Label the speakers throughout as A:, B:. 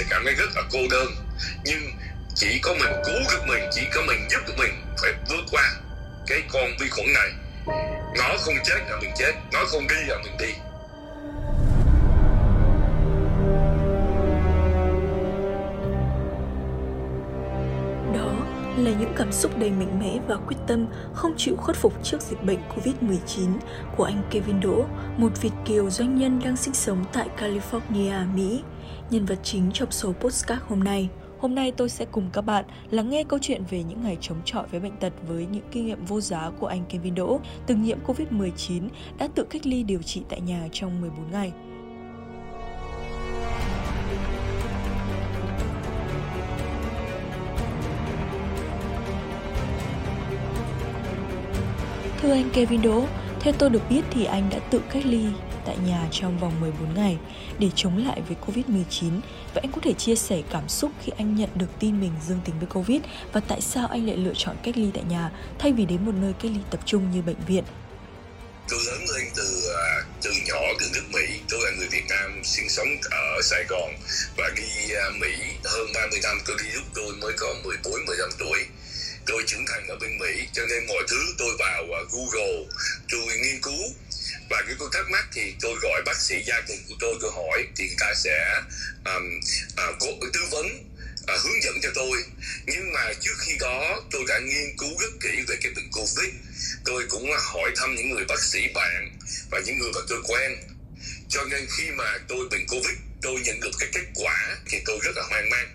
A: sẽ cảm thấy rất là cô đơn. Nhưng chỉ có mình cứu được mình, chỉ có mình giúp được mình phải vượt qua cái con vi khuẩn này. Nó không chết là mình chết, nó không đi là mình đi.
B: Những cảm xúc đầy mạnh mẽ và quyết tâm không chịu khuất phục trước dịch bệnh Covid-19 của anh Kevin Đỗ, một Việt kiều doanh nhân đang sinh sống tại California, Mỹ. Nhân vật chính trong số postcard hôm nay. Hôm nay tôi sẽ cùng các bạn lắng nghe câu chuyện về những ngày chống chọi với bệnh tật với những kinh nghiệm vô giá của anh Kevin Đỗ, từng nhiễm Covid-19, đã tự cách ly điều trị tại nhà trong 14 ngày. Thưa anh Kevin Đỗ, theo tôi được biết thì anh đã tự cách ly tại nhà trong vòng 14 ngày để chống lại với Covid-19. Vậy anh có thể chia sẻ cảm xúc khi anh nhận được tin mình dương tính với Covid và tại sao anh lại lựa chọn cách ly tại nhà thay vì đến một nơi cách ly tập trung như bệnh viện?
A: tôi lớn lên từ à, từ nhỏ từ nước Mỹ tôi là người Việt Nam sinh sống ở Sài Gòn và đi à, Mỹ hơn 30 năm tôi đi lúc tôi mới có 14 15 tuổi tôi trưởng thành ở bên Mỹ cho nên mọi thứ tôi vào uh, Google tôi nghiên cứu. Và nếu tôi thắc mắc thì tôi gọi bác sĩ gia đình của tôi tôi hỏi thì người ta sẽ um, uh, à, có tư vấn uh, hướng dẫn cho tôi. Nhưng mà trước khi đó tôi đã nghiên cứu rất kỹ về cái bệnh covid. Tôi cũng hỏi thăm những người bác sĩ bạn và những người mà tôi quen. Cho nên khi mà tôi bệnh covid tôi nhận được cái kết quả thì tôi rất là hoang mang.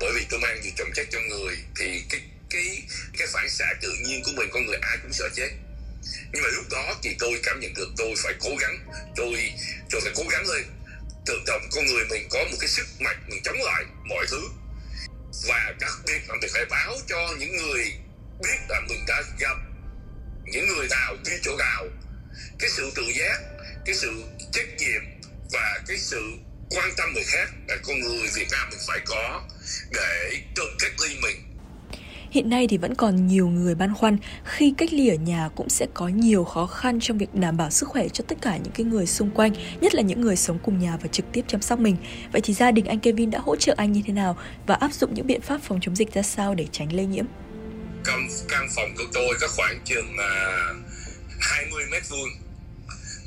A: Bởi vì tôi mang nhiều trọng trách trong người thì cái cái cái phản xạ tự nhiên của mình, con người ai cũng sợ chết. Nhưng mà lúc đó thì tôi cảm nhận được tôi phải cố gắng, tôi tôi phải cố gắng lên. Tự động con người mình có một cái sức mạnh, mình chống lại mọi thứ. Và đặc biệt là mình phải báo cho những người biết là mình đã gặp những người nào đi chỗ nào. Cái sự tự giác, cái sự trách nhiệm và cái sự quan tâm người khác là con người Việt Nam mình phải có để tự cách ly mình.
B: Hiện nay thì vẫn còn nhiều người băn khoăn khi cách ly ở nhà cũng sẽ có nhiều khó khăn trong việc đảm bảo sức khỏe cho tất cả những cái người xung quanh, nhất là những người sống cùng nhà và trực tiếp chăm sóc mình. Vậy thì gia đình anh Kevin đã hỗ trợ anh như thế nào và áp dụng những biện pháp phòng chống dịch ra sao để tránh lây nhiễm?
A: Căn, căn phòng của tôi có khoảng chừng à, uh, 20 mét vuông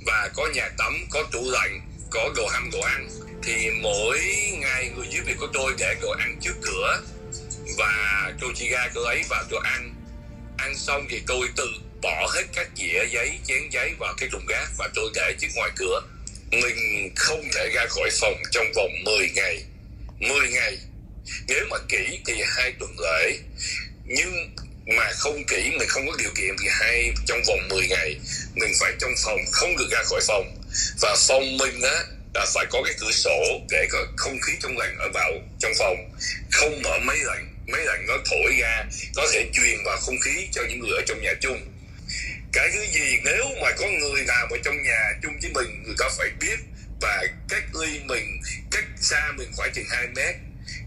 A: và có nhà tắm, có tủ lạnh, có đồ ăn đồ ăn. Thì mỗi ngày người giúp việc của tôi để đồ ăn trước cửa và tôi chỉ ra tôi ấy vào tôi ăn. Ăn xong thì tôi tự bỏ hết các dĩa, giấy, chén giấy vào cái thùng rác và tôi để trước ngoài cửa. Mình không thể ra khỏi phòng trong vòng 10 ngày. 10 ngày. Nếu mà kỹ thì hai tuần lễ. Nhưng mà không kỹ, mình không có điều kiện thì hai, trong vòng 10 ngày, mình phải trong phòng, không được ra khỏi phòng. Và phòng mình á, là phải có cái cửa sổ để có không khí trong lành ở vào trong phòng, không mở máy lạnh máy lạnh nó thổi ra có thể truyền vào không khí cho những người ở trong nhà chung. Cái thứ gì nếu mà có người nào ở trong nhà chung với mình người ta phải biết và cách ly mình cách xa mình khoảng chừng 2 mét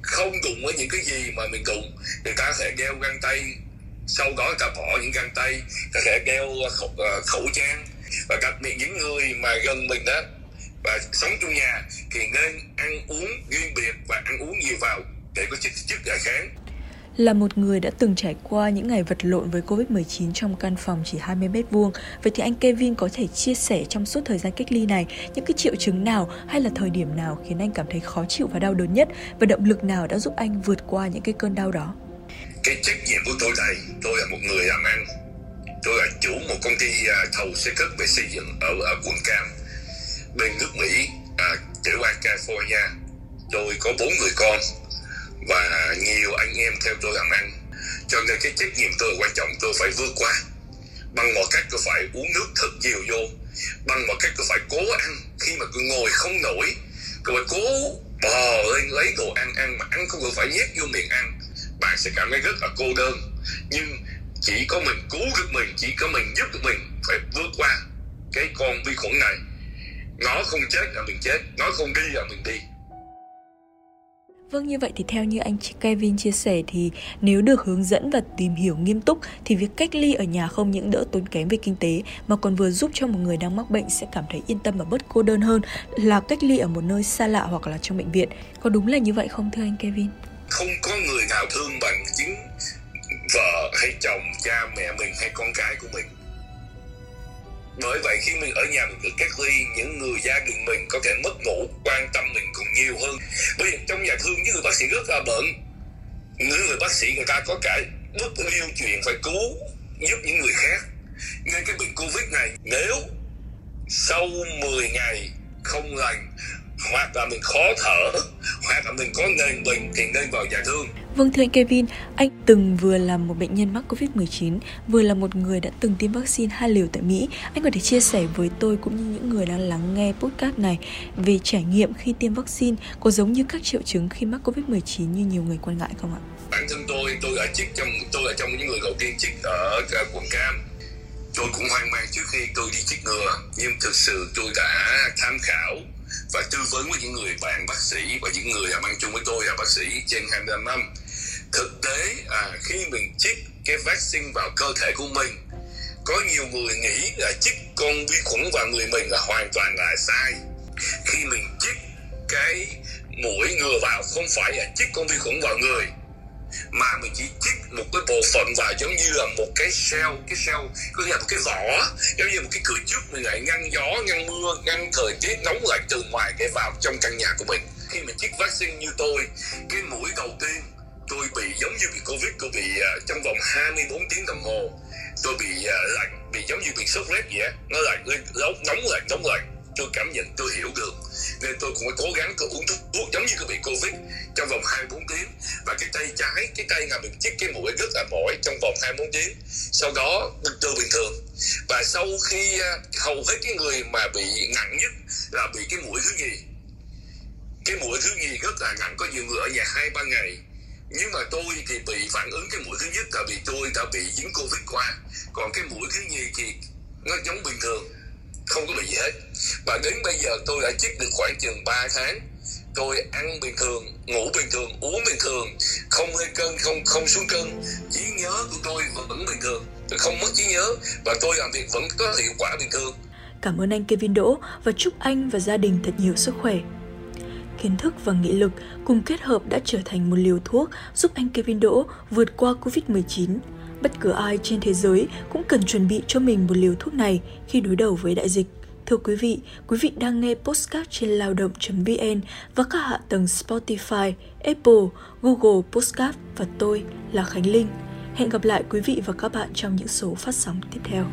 A: không đụng với những cái gì mà mình đụng người ta sẽ đeo găng tay sau đó người ta bỏ những găng tay người ta sẽ đeo khẩu, khẩu trang. Và đặc biệt những người mà gần mình đó và sống trong nhà thì nên ăn uống riêng biệt và ăn uống nhiều vào để có chất chất giải kháng
B: là một người đã từng trải qua những ngày vật lộn với Covid-19 trong căn phòng chỉ 20 mét vuông. Vậy thì anh Kevin có thể chia sẻ trong suốt thời gian cách ly này những cái triệu chứng nào hay là thời điểm nào khiến anh cảm thấy khó chịu và đau đớn nhất và động lực nào đã giúp anh vượt qua những cái cơn đau đó?
A: Cái trách nhiệm của tôi đây, tôi là một người làm ăn. Tôi là chủ một công ty à, thầu xây cất về xây dựng ở, ở quận Cam bên nước Mỹ, à, tiểu bang California. Tôi có bốn người con và nhiều anh theo tôi làm ăn cho nên cái trách nhiệm tôi, quan trọng tôi phải vượt qua. Bằng mọi cách tôi phải uống nước thật nhiều vô. Bằng mọi cách tôi phải cố ăn. Khi mà tôi ngồi không nổi, tôi phải cố bò lên lấy đồ ăn ăn mà ăn không phải nhét vô miệng ăn. Bạn sẽ cảm thấy rất là cô đơn. Nhưng chỉ có mình cứu được mình, chỉ có mình giúp được mình phải vượt qua cái con vi khuẩn này. Nó không chết là mình chết, nó không đi là mình đi.
B: Vâng như vậy thì theo như anh Kevin chia sẻ thì nếu được hướng dẫn và tìm hiểu nghiêm túc thì việc cách ly ở nhà không những đỡ tốn kém về kinh tế mà còn vừa giúp cho một người đang mắc bệnh sẽ cảm thấy yên tâm và bớt cô đơn hơn là cách ly ở một nơi xa lạ hoặc là trong bệnh viện. Có đúng là như vậy không thưa anh Kevin?
A: Không có người nào thương bằng chính vợ hay chồng, cha mẹ mình hay con cái của mình bởi vậy khi mình ở nhà, mình được cách ly, những người gia đình mình có thể mất ngủ, quan tâm mình còn nhiều hơn. Bởi vì trong nhà thương những người bác sĩ rất là bận. Những người bác sĩ người ta có cả bất nhiều chuyện phải cứu, giúp những người khác. Nên cái bệnh covid này, nếu sau 10 ngày không lành hoặc là mình khó thở hoặc là mình có nền bệnh thì nên vào nhà thương
B: Vâng thưa anh Kevin, anh từng vừa là một bệnh nhân mắc Covid-19, vừa là một người đã từng tiêm vaccine hai liều tại Mỹ. Anh có thể chia sẻ với tôi cũng như những người đang lắng nghe podcast này về trải nghiệm khi tiêm vaccine có giống như các triệu chứng khi mắc Covid-19 như nhiều người quan ngại không ạ?
A: Bản thân tôi, tôi ở chích trong tôi là trong những người đầu tiên chích ở quận Cam. Tôi cũng hoang mang trước khi tôi đi chích ngừa, nhưng thực sự tôi đã tham khảo và tư vấn với những người bạn bác sĩ và những người làm ăn chung với tôi là bác sĩ trên 25 năm thực tế à, khi mình chích cái vaccine vào cơ thể của mình có nhiều người nghĩ là chích con vi khuẩn vào người mình là hoàn toàn là sai. Khi mình chích cái mũi ngừa vào không phải là chích con vi khuẩn vào người mà mình chỉ chích một cái bộ phận vào giống như là một cái cell cái cell có nghĩa là một cái vỏ giống như một cái cửa trước mình lại ngăn gió ngăn mưa ngăn thời tiết nóng lạnh từ ngoài cái vào trong căn nhà của mình. Khi mình chích vaccine như tôi cái mũi đầu tiên tôi bị giống như bị covid tôi bị uh, trong vòng 24 tiếng đồng hồ tôi bị uh, lạnh bị giống như bị sốt rét vậy nó lạnh nóng nóng lạnh nóng lạnh tôi cảm nhận tôi hiểu được. Nên tôi cũng phải cố gắng tôi uống thuốc, thuốc giống như tôi bị covid trong vòng 24 tiếng. Và cái tay trái cái tay ngầm mình chích cái mũi rất là mỏi trong vòng 24 tiếng. Sau đó tôi bình thường. Và sau khi à, hầu hết cái người mà bị nặng nhất là bị cái mũi thứ gì cái mũi thứ gì rất là nặng có nhiều người ở nhà hai ba ngày. Nhưng mà tôi thì bị phản ứng cái mũi thứ nhất là vì tôi đã bị dính covid qua còn cái mũi thứ nhì thì nó giống bình thường không có bị gì hết và đến bây giờ tôi đã chích được khoảng chừng 3 tháng. Tôi ăn bình thường, ngủ bình thường, uống bình thường. Không hơi cân, không không xuống cân. Trí nhớ của tôi vẫn bình thường. Tôi không mất trí nhớ và tôi làm việc vẫn có hiệu quả bình thường.
B: Cảm ơn anh, Kevin Đỗ, và chúc anh và gia đình thật nhiều sức khỏe. Kiến thức và nghị lực cùng kết hợp đã trở thành một liều thuốc giúp anh Kevin Đỗ vượt qua Covid-19. Bất cứ ai trên thế giới cũng cần chuẩn bị cho mình một liều thuốc này khi đối đầu với đại dịch. Thưa quý vị, quý vị đang nghe postcard trên lao động.vn và các hạ tầng Spotify, Apple, Google Postcard và tôi là Khánh Linh. Hẹn gặp lại quý vị và các bạn trong những số phát sóng tiếp theo.